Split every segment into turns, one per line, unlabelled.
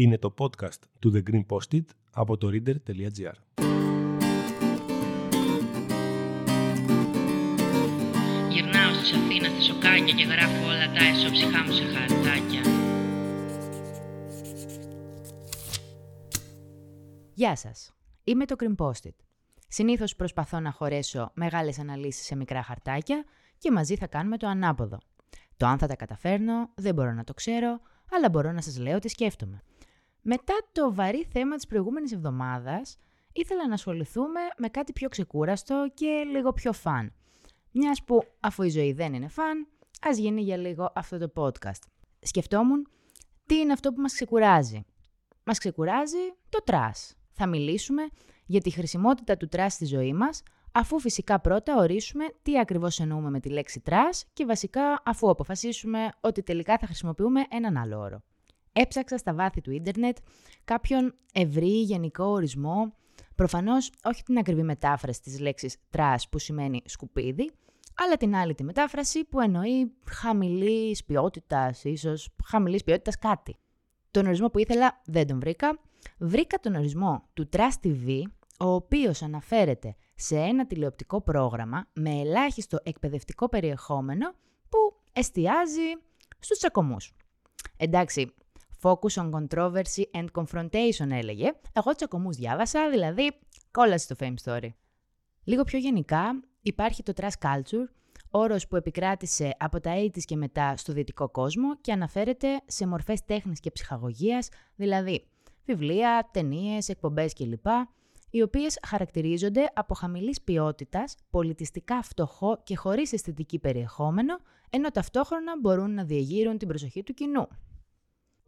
Είναι το podcast του The Green Post-it από το reader.gr.
Γυρνάω στη Αθήνα στη σοκάκια και γράφω όλα τα εσώψυχά μου σε χαρτάκια.
Γεια σας. Είμαι το Green Post-it. Συνήθως προσπαθώ να χωρέσω μεγάλες αναλύσεις σε μικρά χαρτάκια και μαζί θα κάνουμε το ανάποδο. Το αν θα τα καταφέρνω δεν μπορώ να το ξέρω, αλλά μπορώ να σας λέω τι σκέφτομαι. Μετά το βαρύ θέμα της προηγούμενης εβδομάδας, ήθελα να ασχοληθούμε με κάτι πιο ξεκούραστο και λίγο πιο fun. Μιας που αφού η ζωή δεν είναι fun, ας γίνει για λίγο αυτό το podcast. Σκεφτόμουν τι είναι αυτό που μας ξεκουράζει. Μας ξεκουράζει το trash. Θα μιλήσουμε για τη χρησιμότητα του trash στη ζωή μας, αφού φυσικά πρώτα ορίσουμε τι ακριβώς εννοούμε με τη λέξη trash και βασικά αφού αποφασίσουμε ότι τελικά θα χρησιμοποιούμε έναν άλλο όρο. Έψαξα στα βάθη του ίντερνετ κάποιον ευρύ γενικό ορισμό, προφανώς όχι την ακριβή μετάφραση της λέξης trash που σημαίνει σκουπίδι, αλλά την άλλη τη μετάφραση που εννοεί χαμηλής ποιότητας, ίσως χαμηλής ποιότητας κάτι. Τον ορισμό που ήθελα δεν τον βρήκα. Βρήκα τον ορισμό του Trust TV, ο οποίος αναφέρεται σε ένα τηλεοπτικό πρόγραμμα με ελάχιστο εκπαιδευτικό περιεχόμενο που εστιάζει στους τσακωμούς. Εντάξει, focus on controversy and confrontation έλεγε. Εγώ τσακωμούς διάβασα, δηλαδή κόλαση στο fame story. Λίγο πιο γενικά, υπάρχει το trust culture, όρος που επικράτησε από τα 80's και μετά στο δυτικό κόσμο και αναφέρεται σε μορφές τέχνης και ψυχαγωγίας, δηλαδή βιβλία, ταινίες, εκπομπές κλπ, οι οποίες χαρακτηρίζονται από χαμηλής ποιότητας, πολιτιστικά φτωχό και χωρίς αισθητική περιεχόμενο, ενώ ταυτόχρονα μπορούν να διεγείρουν την προσοχή του κοινού.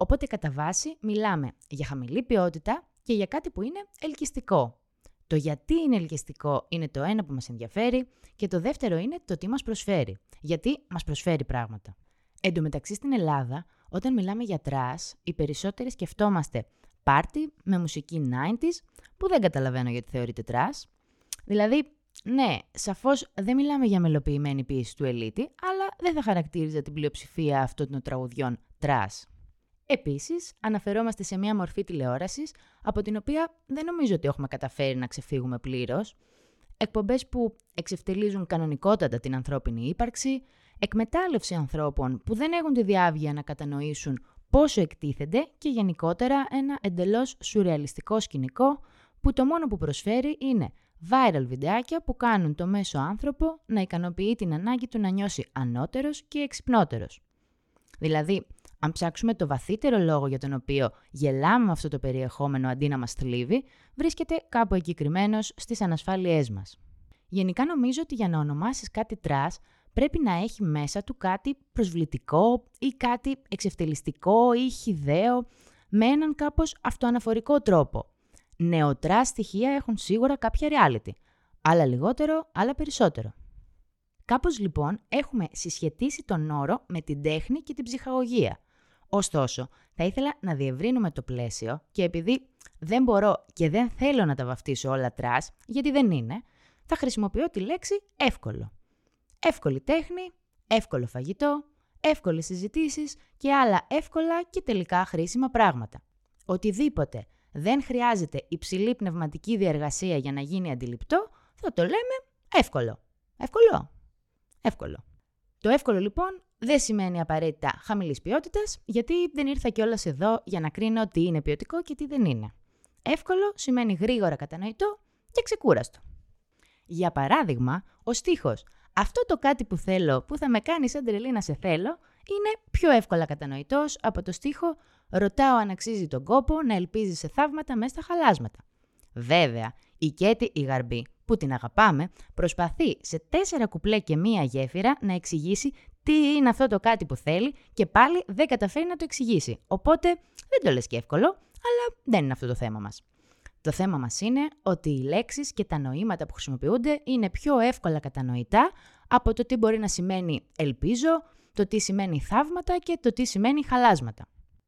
Οπότε κατά βάση μιλάμε για χαμηλή ποιότητα και για κάτι που είναι ελκυστικό. Το γιατί είναι ελκυστικό είναι το ένα που μας ενδιαφέρει και το δεύτερο είναι το τι μας προσφέρει. Γιατί μας προσφέρει πράγματα. Εν τω μεταξύ στην Ελλάδα, όταν μιλάμε για trash, οι περισσότεροι σκεφτόμαστε πάρτι με μουσική 90s που δεν καταλαβαίνω γιατί θεωρείται trash. Δηλαδή, ναι, σαφώς δεν μιλάμε για μελοποιημένη ποίηση του Ελύτη, αλλά δεν θα χαρακτήριζα την πλειοψηφία αυτών των τραγουδιών trash. Επίσης, αναφερόμαστε σε μια μορφή τηλεόρασης από την οποία δεν νομίζω ότι έχουμε καταφέρει να ξεφύγουμε πλήρως. Εκπομπές που εξευτελίζουν κανονικότατα την ανθρώπινη ύπαρξη, εκμετάλλευση ανθρώπων που δεν έχουν τη διάβγεια να κατανοήσουν πόσο εκτίθενται και γενικότερα ένα εντελώς σουρεαλιστικό σκηνικό που το μόνο που προσφέρει είναι viral βιντεάκια που κάνουν το μέσο άνθρωπο να ικανοποιεί την ανάγκη του να νιώσει ανώτερος και εξυπνότερος. Δηλαδή, αν ψάξουμε το βαθύτερο λόγο για τον οποίο γελάμε με αυτό το περιεχόμενο αντί να μας θλίβει, βρίσκεται κάπου εκεί κρυμμένος στις ανασφάλειές μας. Γενικά νομίζω ότι για να ονομάσεις κάτι trash πρέπει να έχει μέσα του κάτι προσβλητικό ή κάτι εξευτελιστικό ή χυδαίο με έναν κάπως αυτοαναφορικό τρόπο. Νεο trash στοιχεία έχουν σίγουρα κάποια reality. Άλλα λιγότερο, άλλα περισσότερο. Κάπως λοιπόν έχουμε συσχετίσει τον όρο με την τέχνη και την ψυχαγωγία. Ωστόσο, θα ήθελα να διευρύνουμε το πλαίσιο και επειδή δεν μπορώ και δεν θέλω να τα βαφτίσω όλα trash, γιατί δεν είναι, θα χρησιμοποιώ τη λέξη εύκολο. Εύκολη τέχνη, εύκολο φαγητό, εύκολες συζητήσεις και άλλα εύκολα και τελικά χρήσιμα πράγματα. Οτιδήποτε δεν χρειάζεται υψηλή πνευματική διεργασία για να γίνει αντιληπτό, θα το λέμε εύκολο. Εύκολο. Εύκολο. Το εύκολο λοιπόν δεν σημαίνει απαραίτητα χαμηλής ποιότητας, γιατί δεν ήρθα κιόλας εδώ για να κρίνω τι είναι ποιοτικό και τι δεν είναι. Εύκολο σημαίνει γρήγορα κατανοητό και ξεκούραστο. Για παράδειγμα, ο στίχος «Αυτό το κάτι που θέλω που θα με κάνει σαν τρελή να σε θέλω» είναι πιο εύκολα κατανοητός από το στίχο «Ρωτάω αν αξίζει τον κόπο να ελπίζει σε θαύματα μέσα στα χαλάσματα». Βέβαια, η Κέτη η Γαρμπή, που την αγαπάμε, προσπαθεί σε τέσσερα κουπλέ και μία γέφυρα να εξηγήσει τι είναι αυτό το κάτι που θέλει και πάλι δεν καταφέρει να το εξηγήσει. Οπότε δεν το λες και εύκολο, αλλά δεν είναι αυτό το θέμα μας. Το θέμα μας είναι ότι οι λέξεις και τα νοήματα που χρησιμοποιούνται είναι πιο εύκολα κατανοητά από το τι μπορεί να σημαίνει ελπίζω, το τι σημαίνει θαύματα και το τι σημαίνει χαλάσματα.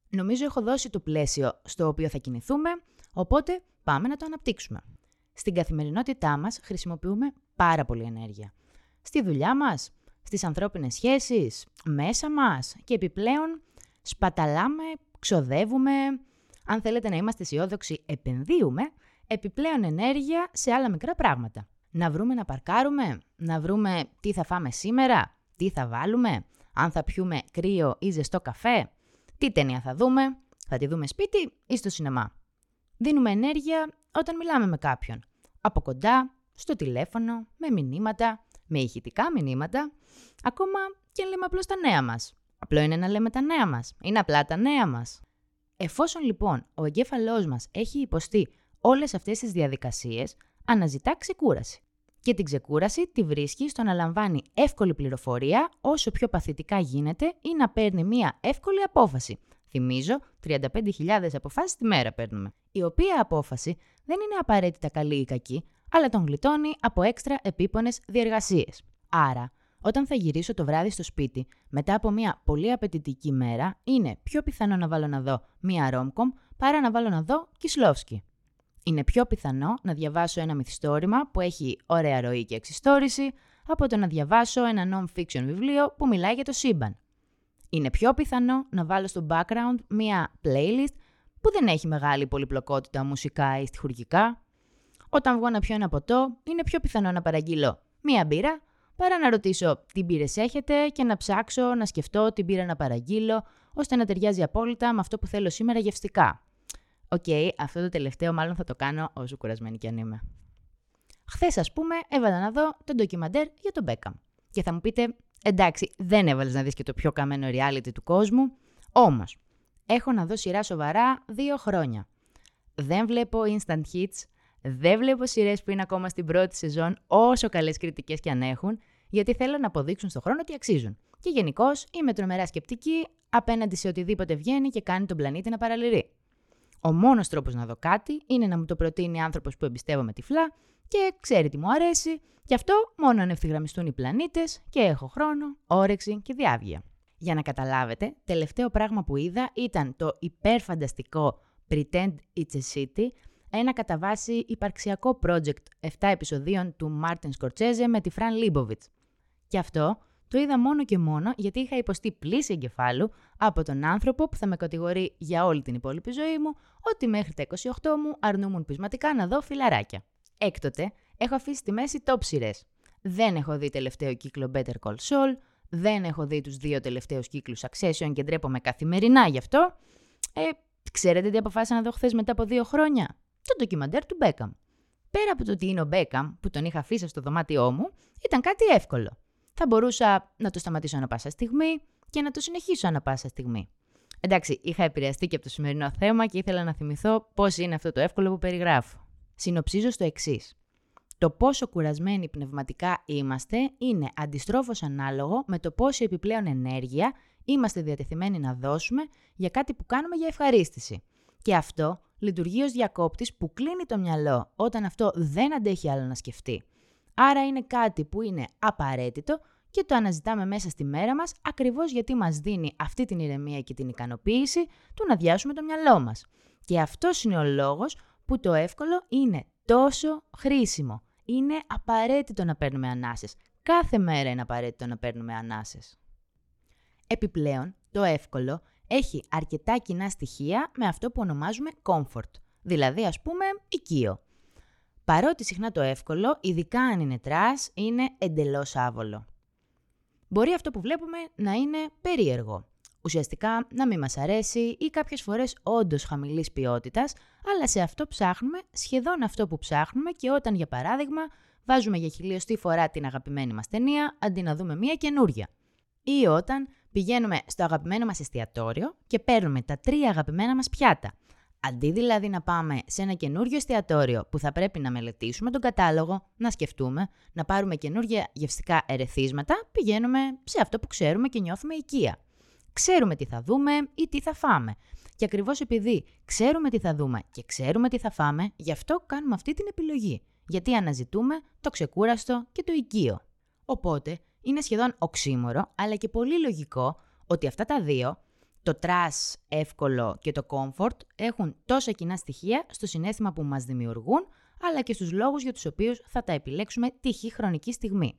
Νομίζω έχω δώσει το πλαίσιο στο οποίο θα κινηθούμε, οπότε πάμε να το αναπτύξουμε. Στην καθημερινότητά μας χρησιμοποιούμε πάρα πολύ ενέργεια. Στη δουλειά μας, στις ανθρώπινες σχέσεις, μέσα μας και επιπλέον σπαταλάμε, ξοδεύουμε, Αν θέλετε να είμαστε αισιόδοξοι, επενδύουμε επιπλέον ενέργεια σε άλλα μικρά πράγματα. Να βρούμε να παρκάρουμε, να βρούμε τι θα φάμε σήμερα, τι θα βάλουμε, αν θα πιούμε κρύο ή ζεστό καφέ, τι ταινία θα δούμε, θα τη δούμε σπίτι ή στο σινεμά. Δίνουμε ενέργεια όταν μιλάμε με κάποιον. Από κοντά, στο τηλέφωνο, με μηνύματα, με ηχητικά μηνύματα, ακόμα και λέμε απλώς τα νέα μας. Απλό είναι να λέμε τα νέα μας. Είναι απλά τα νέα μας. Εφόσον λοιπόν ο εγκέφαλός μας έχει υποστεί όλες αυτές τις διαδικασίες, αναζητά ξεκούραση. Και την ξεκούραση τη βρίσκει στο να λαμβάνει εύκολη πληροφορία όσο πιο παθητικά γίνεται ή να παίρνει μία εύκολη απόφαση. Θυμίζω, 35.000 αποφάσεις τη μέρα παίρνουμε. Η οποία απόφαση δεν είναι απαραίτητα καλή ή κακή, αλλά τον γλιτώνει από έξτρα επίπονες διεργασίες. Άρα, όταν θα γυρίσω το βράδυ στο σπίτι, μετά από μια πολύ απαιτητική μέρα, είναι πιο πιθανό να βάλω να δω μια ρόμκομ παρά να βάλω να δω Κισλόφσκι. Είναι πιο πιθανό να διαβάσω ένα μυθιστόρημα που έχει ωραία ροή και εξιστόρηση, από το να διαβάσω ένα non-fiction βιβλίο που μιλάει για το σύμπαν. Είναι πιο πιθανό να βάλω στο background μία playlist που δεν έχει μεγάλη πολυπλοκότητα μουσικά ή στιχουργικά. Όταν βγω να πιω ένα ποτό, είναι πιο πιθανό να παραγγείλω μία μπύρα παρά να ρωτήσω τι μπύρες έχετε και να ψάξω να σκεφτώ τι μπύρα να παραγγείλω, ώστε να ταιριάζει απόλυτα με αυτό που θέλω σήμερα γευστικά. Ok, okay, αυτό το τελευταίο μάλλον θα το κάνω όσο κουρασμένη κι αν είμαι. Χθες, ας πούμε, έβαλα να δω το ντοκιμαντέρ για τον Μπέκαμ. Και θα μου πείτε, εντάξει, δεν έβαλες να δεις και το πιο καμένο reality του κόσμου. Όμως, έχω να δω σειρά σοβαρά δύο χρόνια. Δεν βλέπω instant hits, δεν βλέπω σειρές που είναι ακόμα στην πρώτη σεζόν, όσο καλές κριτικές κι αν έχουν, γιατί θέλω να αποδείξουν στον χρόνο ότι αξίζουν. Και γενικώς είμαι τρομερά σκεπτική απέναντι σε οτιδήποτε βγαίνει και κάνει τον πλανήτη να παραλυρεί. Ο μόνος τρόπος να δω κάτι είναι να μου το προτείνει άνθρωπος που εμπιστεύομαι τυφλά και ξέρει τι μου αρέσει, γι' αυτό μόνο αν ευθυγραμμιστούν οι πλανήτες και έχω χρόνο, όρεξη και διάβγεια. Για να καταλάβετε, τελευταίο πράγμα που είδα ήταν το υπερφανταστικό Pretend It's a City, ένα κατά βάση υπαρξιακό project 7 επεισοδίων του Μάρτιν Σκορτσέζε με τη Φραν Λίμποβιτς. Και αυτό το είδα μόνο και μόνο γιατί είχα υποστεί πλύση εγκεφάλου από τον άνθρωπο που θα με κατηγορεί για όλη την υπόλοιπη ζωή μου ότι μέχρι τα 28 μου αρνούμουν πεισματικά να δω φιλαράκια. Έκτοτε έχω αφήσει στη μέση top σειρές. Δεν έχω δει τελευταίο κύκλο Better Call Saul, δεν έχω δει τους δύο τελευταίους κύκλους Succession και ντρέπομαι καθημερινά γι' αυτό. Ε, ξέρετε τι αποφάσισα να δω χθες μετά από δύο χρόνια; Το ντοκιμαντέρ του Μπέκαμ. Πέρα από το ότι είναι ο Μπέκαμ που τον είχα αφήσει στο δωμάτιό μου, ήταν κάτι εύκολο θα μπορούσα να το σταματήσω ανα πάσα στιγμή και να το συνεχίσω ανα πάσα στιγμή. Εντάξει, είχα επηρεαστεί και από το σημερινό θέμα και ήθελα να θυμηθώ πώς είναι αυτό το εύκολο που περιγράφω. Συνοψίζω στο εξής. Το πόσο κουρασμένοι πνευματικά είμαστε είναι αντιστρόφως ανάλογο με το πόση επιπλέον ενέργεια είμαστε διατεθειμένοι να δώσουμε για κάτι που κάνουμε για ευχαρίστηση. Και αυτό λειτουργεί ως διακόπτης που κλείνει το μυαλό όταν αυτό δεν αντέχει άλλο να σκεφτεί. Άρα είναι κάτι που είναι απαραίτητο και το αναζητάμε μέσα στη μέρα μας ακριβώς γιατί μας δίνει αυτή την ηρεμία και την ικανοποίηση του να αδειάσουμε το μυαλό μας. Και αυτός είναι ο λόγος που το εύκολο είναι τόσο χρήσιμο. Είναι απαραίτητο να παίρνουμε ανάσες. Κάθε μέρα είναι απαραίτητο να παίρνουμε ανάσες. Επιπλέον, το εύκολο έχει αρκετά κοινά στοιχεία με αυτό που ονομάζουμε comfort, δηλαδή ας πούμε οικείο. Παρότι συχνά το εύκολο, ειδικά αν είναι trash, είναι εντελώς άβολο. Μπορεί αυτό που βλέπουμε να είναι περίεργο. Ουσιαστικά να μην μας αρέσει ή κάποιες φορές όντως χαμηλής ποιότητας, αλλά σε αυτό ψάχνουμε σχεδόν αυτό που ψάχνουμε και όταν για παράδειγμα βάζουμε για χιλιοστή φορά την αγαπημένη μας ταινία αντί να δούμε μία καινούρια. Ή όταν πηγαίνουμε στο αγαπημένο μας εστιατόριο και παίρνουμε τα τρία αγαπημένα μας πιάτα Αντί δηλαδή να πάμε σε ένα καινούριο εστιατόριο που θα πρέπει να μελετήσουμε τον κατάλογο, να σκεφτούμε, να πάρουμε καινούργια γευστικά ερεθίσματα, πηγαίνουμε σε αυτό που ξέρουμε και νιώθουμε οικεία. Ξέρουμε τι θα δούμε ή τι θα φάμε. Και ακριβώς επειδή ξέρουμε τι θα δούμε και ξέρουμε τι θα φάμε, γι' αυτό κάνουμε αυτή την επιλογή. Γιατί αναζητούμε το ξεκούραστο και το οικείο. Οπότε είναι σχεδόν οξύμορο, αλλά και πολύ λογικό ότι αυτά τα δύο το trash εύκολο και το comfort έχουν τόσα κοινά στοιχεία στο συναίσθημα που μας δημιουργούν, αλλά και στους λόγους για τους οποίους θα τα επιλέξουμε τη χ χρονική στιγμή.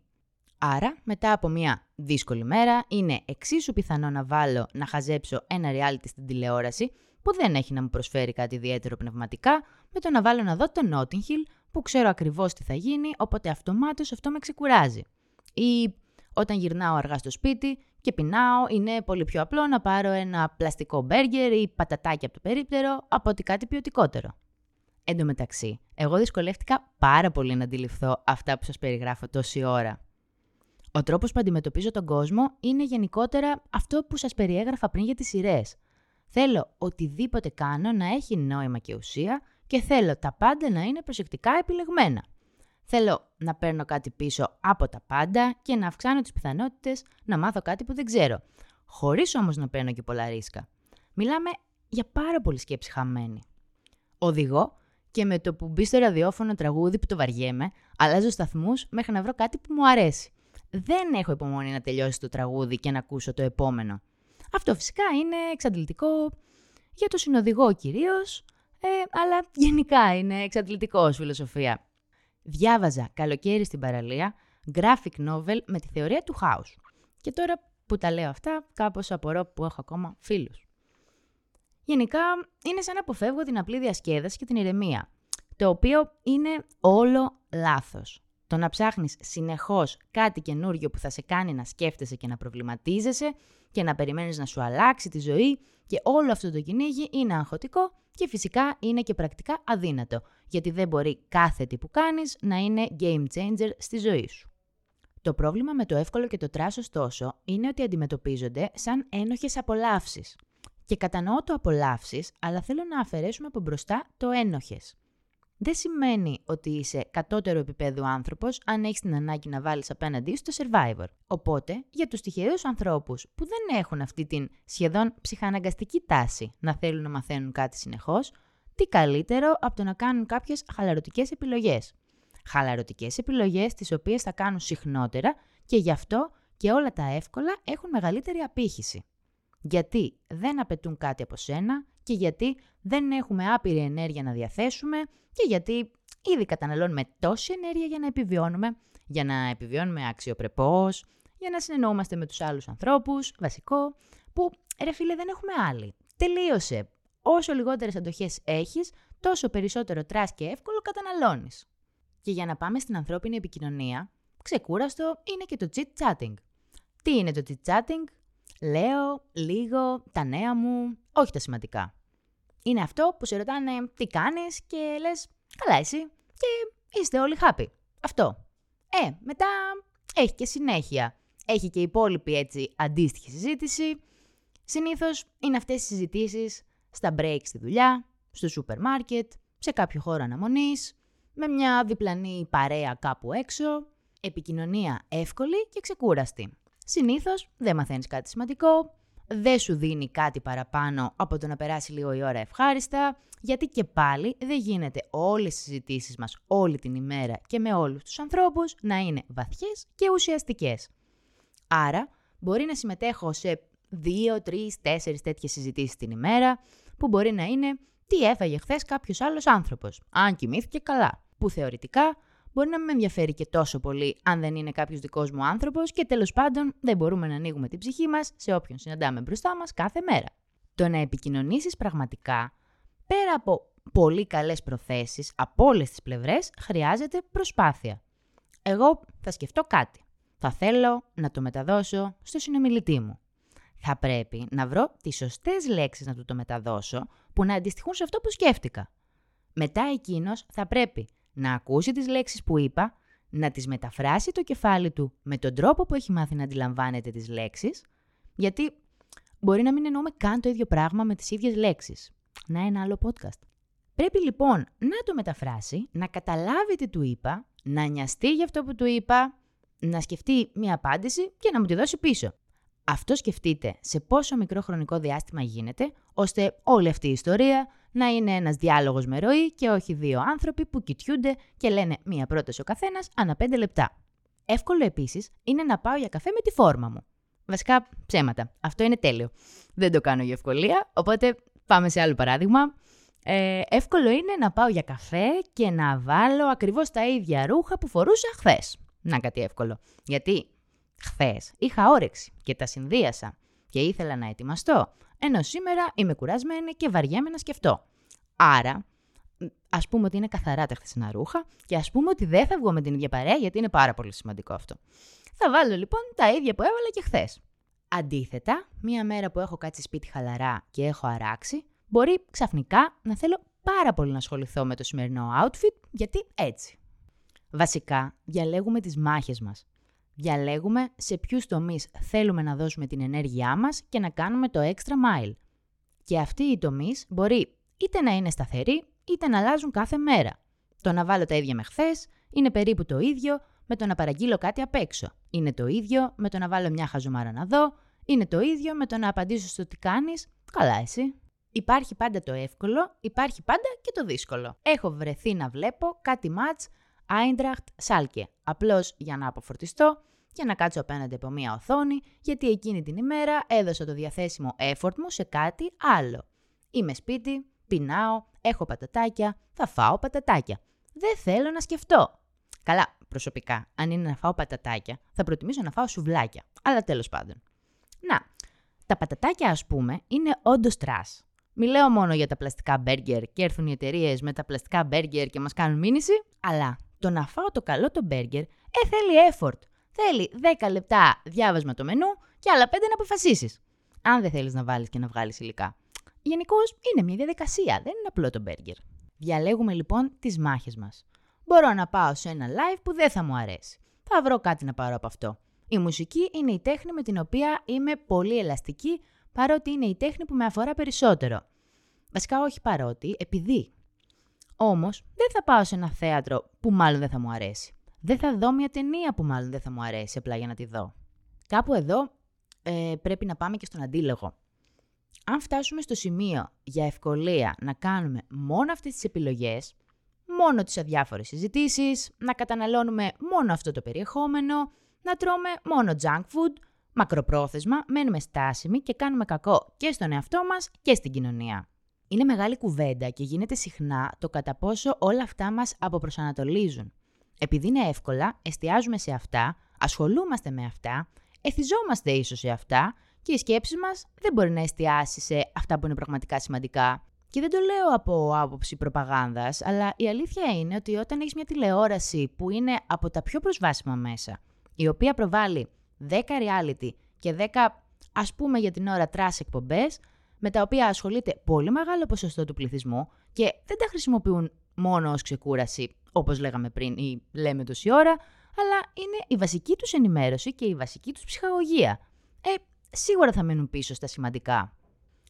Άρα, μετά από μια δύσκολη μέρα, είναι εξίσου πιθανό να βάλω να χαζέψω ένα reality στην τηλεόραση που δεν έχει να μου προσφέρει κάτι ιδιαίτερο πνευματικά, με το να βάλω να δω το Notting Hill που ξέρω ακριβώς τι θα γίνει, οπότε αυτομάτως αυτό με ξεκουράζει. Ή όταν γυρνάω αργά στο σπίτι και πεινάω, είναι πολύ πιο απλό να πάρω ένα πλαστικό μπέργκερ ή πατατάκι από το περίπτερο από ότι κάτι ποιοτικότερο. Εν τω μεταξύ, εγώ δυσκολεύτηκα πάρα πολύ να αντιληφθώ αυτά που σας περιγράφω τόση ώρα. Ο τρόπος που αντιμετωπίζω τον κόσμο είναι γενικότερα αυτό που σας περιέγραφα πριν για τις σειρές. Θέλω οτιδήποτε κάνω να έχει νόημα και ουσία και θέλω τα πάντα να είναι προσεκτικά επιλεγμένα. Θέλω να παίρνω κάτι πίσω από τα πάντα και να αυξάνω τις πιθανότητες να μάθω κάτι που δεν ξέρω, χωρίς όμως να παίρνω και πολλά ρίσκα. Μιλάμε για πάρα πολύ σκέψη χαμένη. Οδηγώ και με το που μπει στο ραδιόφωνο τραγούδι που το βαριέμαι, αλλάζω σταθμούς μέχρι να βρω κάτι που μου αρέσει. Δεν έχω υπομονή να τελειώσει το τραγούδι και να ακούσω το επόμενο. Αυτό φυσικά είναι εξαντλητικό για το συνοδηγό κυρίως, ε, αλλά γενικά είναι εξαντλητικός ως φιλοσοφία. Διάβαζα καλοκαίρι στην παραλία graphic novel με τη θεωρία του χάους. Και τώρα που τα λέω αυτά, κάπως απορώ που έχω ακόμα φίλους. Γενικά, είναι σαν να αποφεύγω την απλή διασκέδαση και την ηρεμία, το οποίο είναι όλο λάθος. Το να ψάχνεις συνεχώς κάτι καινούριο που θα σε κάνει να σκέφτεσαι και να προβληματίζεσαι και να περιμένεις να σου αλλάξει τη ζωή και όλο αυτό το κυνήγι είναι αγχωτικό και φυσικά είναι και πρακτικά αδύνατο, γιατί δεν μπορεί κάθε τι που κάνεις να είναι game changer στη ζωή σου. Το πρόβλημα με το εύκολο και το τράσος ωστόσο είναι ότι αντιμετωπίζονται σαν ένοχες απολαύσεις. Και κατανοώ το απολαύσεις, αλλά θέλω να αφαιρέσουμε από μπροστά το ένοχες δεν σημαίνει ότι είσαι κατώτερο επίπεδο άνθρωπος αν έχεις την ανάγκη να βάλεις απέναντί σου το survivor. Οπότε, για τους τυχερούς ανθρώπους που δεν έχουν αυτή την σχεδόν ψυχαναγκαστική τάση να θέλουν να μαθαίνουν κάτι συνεχώς, τι καλύτερο από το να κάνουν κάποιες χαλαρωτικές επιλογές. Χαλαρωτικές επιλογές τις οποίες θα κάνουν συχνότερα και γι' αυτό και όλα τα εύκολα έχουν μεγαλύτερη απήχηση. Γιατί δεν απαιτούν κάτι από σένα και γιατί δεν έχουμε άπειρη ενέργεια να διαθέσουμε και γιατί ήδη καταναλώνουμε τόση ενέργεια για να επιβιώνουμε, για να επιβιώνουμε αξιοπρεπώς, για να συνεννοούμαστε με τους άλλους ανθρώπους, βασικό, που ρε φίλε δεν έχουμε άλλη. Τελείωσε. Όσο λιγότερες αντοχές έχεις, τόσο περισσότερο trash και εύκολο καταναλώνεις. Και για να πάμε στην ανθρώπινη επικοινωνία, ξεκούραστο είναι και το chit-chatting. Τι είναι το chit-chatting? Λέω λίγο τα νέα μου, όχι τα σημαντικά είναι αυτό που σε ρωτάνε τι κάνεις και λες καλά εσύ και είστε όλοι happy. Αυτό. Ε, μετά έχει και συνέχεια. Έχει και υπόλοιπη έτσι αντίστοιχη συζήτηση. Συνήθως είναι αυτές οι συζητήσεις στα break στη δουλειά, στο σούπερ μάρκετ, σε κάποιο χώρο αναμονής, με μια διπλανή παρέα κάπου έξω, επικοινωνία εύκολη και ξεκούραστη. Συνήθως δεν μαθαίνεις κάτι σημαντικό, δεν σου δίνει κάτι παραπάνω από το να περάσει λίγο η ώρα ευχάριστα, γιατί και πάλι δεν γίνεται όλες οι συζητήσεις μας όλη την ημέρα και με όλους τους ανθρώπους να είναι βαθιές και ουσιαστικές. Άρα, μπορεί να συμμετέχω σε δύο, τρεις, τέσσερις τέτοιες συζητήσεις την ημέρα, που μπορεί να είναι τι έφαγε χθες κάποιος άλλος άνθρωπος, αν κοιμήθηκε καλά, που θεωρητικά μπορεί να μην με ενδιαφέρει και τόσο πολύ αν δεν είναι κάποιος δικός μου άνθρωπος και τέλος πάντων δεν μπορούμε να ανοίγουμε την ψυχή μας σε όποιον συναντάμε μπροστά μας κάθε μέρα. Το να επικοινωνήσεις πραγματικά, πέρα από πολύ καλές προθέσεις από όλες τις πλευρές, χρειάζεται προσπάθεια. Εγώ θα σκεφτώ κάτι. Θα θέλω να το μεταδώσω στο συνομιλητή μου. Θα πρέπει να βρω τις σωστές λέξεις να του το μεταδώσω που να αντιστοιχούν σε αυτό που σκέφτηκα. Μετά εκείνος θα πρέπει να ακούσει τις λέξεις που είπα, να τις μεταφράσει το κεφάλι του με τον τρόπο που έχει μάθει να αντιλαμβάνεται τις λέξεις, γιατί μπορεί να μην εννοούμε καν το ίδιο πράγμα με τις ίδιες λέξεις. Να ένα άλλο podcast. Πρέπει λοιπόν να το μεταφράσει, να καταλάβει τι του είπα, να νοιαστεί για αυτό που του είπα, να σκεφτεί μία απάντηση και να μου τη δώσει πίσω. Αυτό σκεφτείτε σε πόσο μικρό χρονικό διάστημα γίνεται, ώστε όλη αυτή η ιστορία να είναι ένας διάλογος με ροή και όχι δύο άνθρωποι που κοιτιούνται και λένε μία πρόταση ο καθένας ανά πέντε λεπτά. Εύκολο επίσης είναι να πάω για καφέ με τη φόρμα μου. Βασικά ψέματα. Αυτό είναι τέλειο. Δεν το κάνω για ευκολία, οπότε πάμε σε άλλο παράδειγμα. Ε, εύκολο είναι να πάω για καφέ και να βάλω ακριβώς τα ίδια ρούχα που φορούσα χθες. Να κάτι εύκολο. Γιατί χθες είχα όρεξη και τα συνδύασα και ήθελα να ετοιμαστώ. Ενώ σήμερα είμαι κουρασμένη και βαριέμαι να σκεφτώ. Άρα, ας πούμε ότι είναι καθαρά τα χθεσινά ρούχα και ας πούμε ότι δεν θα βγω με την ίδια παρέα γιατί είναι πάρα πολύ σημαντικό αυτό. Θα βάλω λοιπόν τα ίδια που έβαλα και χθες. Αντίθετα, μία μέρα που έχω κάτσει σπίτι χαλαρά και έχω αράξει, μπορεί ξαφνικά να θέλω πάρα πολύ να ασχοληθώ με το σημερινό outfit, γιατί έτσι. Βασικά, διαλέγουμε τις μάχες μας. Διαλέγουμε σε ποιους τομείς θέλουμε να δώσουμε την ενέργειά μας και να κάνουμε το extra mile. Και αυτοί οι τομείς μπορεί είτε να είναι σταθεροί, είτε να αλλάζουν κάθε μέρα. Το να βάλω τα ίδια με χθες είναι περίπου το ίδιο με το να παραγγείλω κάτι απ' έξω. Είναι το ίδιο με το να βάλω μια χαζομάρα να δω. Είναι το ίδιο με το να απαντήσω στο τι κάνεις. Καλά, εσύ. Υπάρχει πάντα το εύκολο, υπάρχει πάντα και το δύσκολο. Έχω βρεθεί να βλέπω κάτι μάτς Άιντραχτ Σάλκε, απλώς για να αποφορτιστώ και να κάτσω απέναντι από μία οθόνη, γιατί εκείνη την ημέρα έδωσα το διαθέσιμο effort μου σε κάτι άλλο. Είμαι σπίτι, πεινάω, έχω πατατάκια, θα φάω πατατάκια. Δεν θέλω να σκεφτώ. Καλά, προσωπικά, αν είναι να φάω πατατάκια, θα προτιμήσω να φάω σουβλάκια. Αλλά τέλος πάντων. Να, τα πατατάκια ας πούμε είναι όντως trash. Μιλάω μόνο για τα πλαστικά μπέργκερ και έρθουν οι εταιρείες με τα πλαστικά μπέργκερ και μας κάνουν μήνυση, αλλά το να φάω το καλό το μπέργκερ, ε, θέλει effort. Θέλει 10 λεπτά διάβασμα το μενού και άλλα 5 να αποφασίσεις. Αν δεν θέλεις να βάλεις και να βγάλεις υλικά. Γενικώς είναι μια διαδικασία, δεν είναι απλό το μπέργκερ. Διαλέγουμε λοιπόν τις μάχες μας. Μπορώ να πάω σε ένα live που δεν θα μου αρέσει. Θα βρω κάτι να πάρω από αυτό. Η μουσική είναι η τέχνη με την οποία είμαι πολύ ελαστική, παρότι είναι η τέχνη που με αφορά περισσότερο. Βασικά όχι παρότι, επειδή. Όμως, δεν θα πάω σε ένα θέατρο που μάλλον δεν θα μου αρέσει. Δεν θα δω μια ταινία που μάλλον δεν θα μου αρέσει απλά για να τη δω. Κάπου εδώ ε, πρέπει να πάμε και στον αντίλογο. Αν φτάσουμε στο σημείο για ευκολία να κάνουμε μόνο αυτές τις επιλογές, μόνο τις αδιάφορες συζητήσεις, να καταναλώνουμε μόνο αυτό το περιεχόμενο, να τρώμε μόνο junk food, μακροπρόθεσμα μένουμε στάσιμοι και κάνουμε κακό και στον εαυτό μας και στην κοινωνία. Είναι μεγάλη κουβέντα και γίνεται συχνά το κατά πόσο όλα αυτά μας αποπροσανατολίζουν. Επειδή είναι εύκολα, εστιάζουμε σε αυτά, ασχολούμαστε με αυτά, εθιζόμαστε ίσως σε αυτά και η σκέψη μας δεν μπορεί να εστιάσει σε αυτά που είναι πραγματικά σημαντικά. Και δεν το λέω από άποψη προπαγάνδας, αλλά η αλήθεια είναι ότι όταν έχεις μια τηλεόραση που είναι από τα πιο προσβάσιμα μέσα, η οποία προβάλλει 10 reality και 10 ας πούμε για την ώρα trash εκπομπές, με τα οποία ασχολείται πολύ μεγάλο ποσοστό του πληθυσμού και δεν τα χρησιμοποιούν μόνο ως ξεκούραση, όπως λέγαμε πριν ή λέμε τόση ώρα, αλλά είναι η βασική τους ενημέρωση και η βασική τους ψυχαγωγία. Ε, σίγουρα θα μένουν πίσω στα σημαντικά.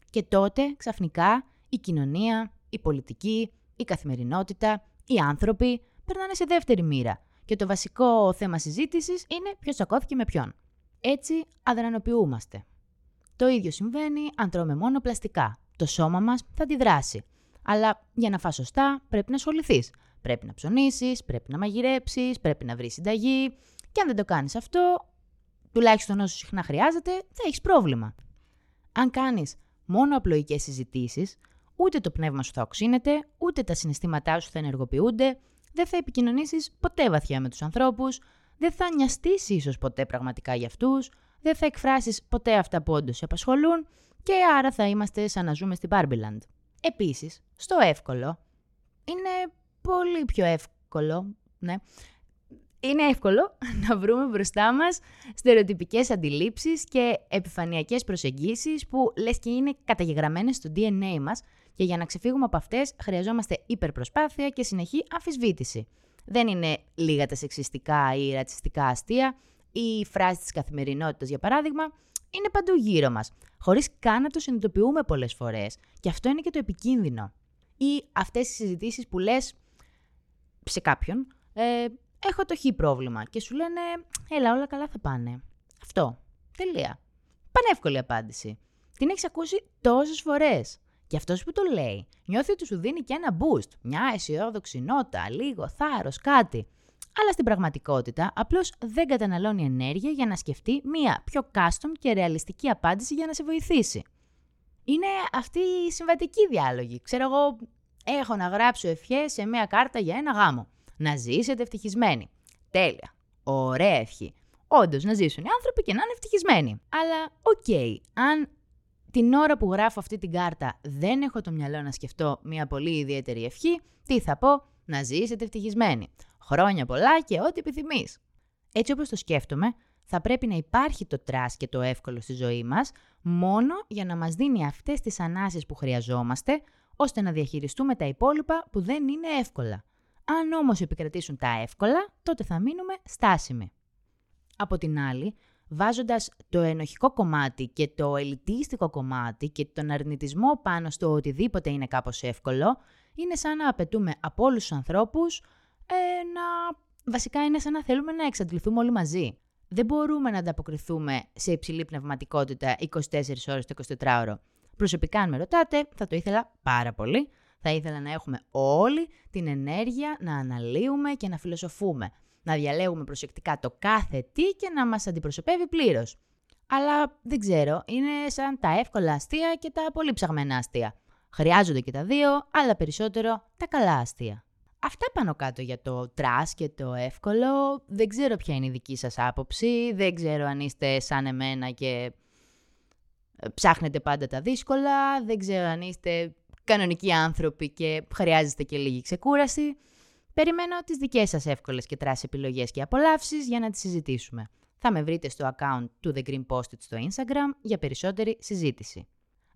Και τότε, ξαφνικά, η κοινωνία, η πολιτική, η καθημερινότητα, οι άνθρωποι περνάνε σε δεύτερη μοίρα και το βασικό θέμα συζήτησης είναι ποιος τσακώθηκε με ποιον. Έτσι αδρανοποιούμαστε. Το ίδιο συμβαίνει αν τρώμε μόνο πλαστικά. Το σώμα μας θα αντιδράσει. Αλλά για να φας σωστά πρέπει να ασχοληθείς. Πρέπει να ψωνίσεις, πρέπει να μαγειρέψεις, πρέπει να βρεις συνταγή. Και αν δεν το κάνεις αυτό, τουλάχιστον όσο συχνά χρειάζεται, θα έχεις πρόβλημα. Αν κάνεις μόνο απλοϊκές συζητήσεις, ούτε το πνεύμα σου θα οξύνεται, ούτε τα συναισθήματά σου θα ενεργοποιούνται, δεν θα επικοινωνήσεις ποτέ βαθιά με τους ανθρώπους, δεν θα νοιαστείς ίσως ποτέ πραγματικά για αυτούς, δεν θα εκφράσεις ποτέ αυτά που όντως σε απασχολούν και άρα θα είμαστε σαν να ζούμε στην Barbieland. Επίσης, στο εύκολο, είναι πολύ πιο εύκολο, ναι, είναι εύκολο να βρούμε μπροστά μας στερεοτυπικές αντιλήψεις και επιφανειακές προσεγγίσεις που λες και είναι καταγεγραμμένες στο DNA μας και για να ξεφύγουμε από αυτές χρειαζόμαστε υπερπροσπάθεια και συνεχή αμφισβήτηση. Δεν είναι λίγα τα σεξιστικά ή ρατσιστικά αστεία, ή φράση της καθημερινότητας για παράδειγμα, είναι παντού γύρω μας, χωρίς καν να το συνειδητοποιούμε πολλές φορές. Και αυτό είναι και το επικίνδυνο. Ή αυτές οι συζητήσεις που λες σε κάποιον, ε, έχω το χ πρόβλημα και σου λένε, έλα όλα καλά θα πάνε. Αυτό. Τελεία. Πανεύκολη απάντηση. Την έχεις ακούσει τόσες φορές. Και αυτός που το λέει, νιώθει ότι σου δίνει και ένα boost, μια αισιόδοξη νότα, λίγο θάρρος, κάτι αλλά στην πραγματικότητα απλώς δεν καταναλώνει ενέργεια για να σκεφτεί μία πιο custom και ρεαλιστική απάντηση για να σε βοηθήσει. Είναι αυτή η συμβατική διάλογη. Ξέρω εγώ, έχω να γράψω ευχές σε μία κάρτα για ένα γάμο. Να ζήσετε ευτυχισμένοι. Τέλεια. Ωραία ευχή. Όντως, να ζήσουν οι άνθρωποι και να είναι ευτυχισμένοι. Αλλά, οκ, okay, αν την ώρα που γράφω αυτή την κάρτα δεν έχω το μυαλό να σκεφτώ μια πολύ ιδιαίτερη ευχή, τι θα πω, να ζήσετε ευτυχισμένοι. Χρόνια πολλά και ό,τι επιθυμείς. Έτσι όπως το σκέφτομαι, θα πρέπει να υπάρχει το trash και το εύκολο στη ζωή μας, μόνο για να μας δίνει αυτές τις ανάσεις που χρειαζόμαστε, ώστε να διαχειριστούμε τα υπόλοιπα που δεν είναι εύκολα. Αν όμως επικρατήσουν τα εύκολα, τότε θα μείνουμε στάσιμοι. Από την άλλη, βάζοντας το ενοχικό κομμάτι και το ελιτίστικο κομμάτι και τον αρνητισμό πάνω στο οτιδήποτε είναι κάπως εύκολο, είναι σαν να απαιτούμε από όλους τους ανθρώπους ε, να... Βασικά είναι σαν να θέλουμε να εξαντληθούμε όλοι μαζί. Δεν μπορούμε να ανταποκριθούμε σε υψηλή πνευματικότητα 24 ώρες το 24ωρο. Προσωπικά, αν με ρωτάτε, θα το ήθελα πάρα πολύ. Θα ήθελα να έχουμε όλοι την ενέργεια να αναλύουμε και να φιλοσοφούμε να διαλέγουμε προσεκτικά το κάθε τι και να μας αντιπροσωπεύει πλήρως. Αλλά δεν ξέρω, είναι σαν τα εύκολα αστεία και τα πολύ ψαγμένα αστεία. Χρειάζονται και τα δύο, αλλά περισσότερο τα καλά αστεία. Αυτά πάνω κάτω για το trash και το εύκολο. Δεν ξέρω ποια είναι η δική σας άποψη, δεν ξέρω αν είστε σαν εμένα και ε, ψάχνετε πάντα τα δύσκολα, δεν ξέρω αν είστε κανονικοί άνθρωποι και χρειάζεστε και λίγη ξεκούραση. Περιμένω τις δικές σας εύκολες και trash επιλογές και απολαύσεις για να τις συζητήσουμε. Θα με βρείτε στο account του The Green Post στο Instagram για περισσότερη συζήτηση.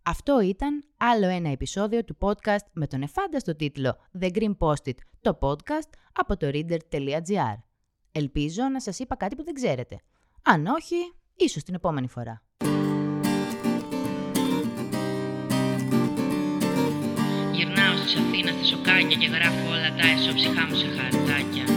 Αυτό ήταν άλλο ένα επεισόδιο του podcast με τον εφάνταστο τίτλο The Green Post το podcast από το reader.gr. Ελπίζω να σας είπα κάτι που δεν ξέρετε. Αν όχι, ίσως την επόμενη φορά.
Γυρνάω στη Αθήνας στη σοκάκια και γράφω όλα τα εσωψυχά μου σε χαρτάκια.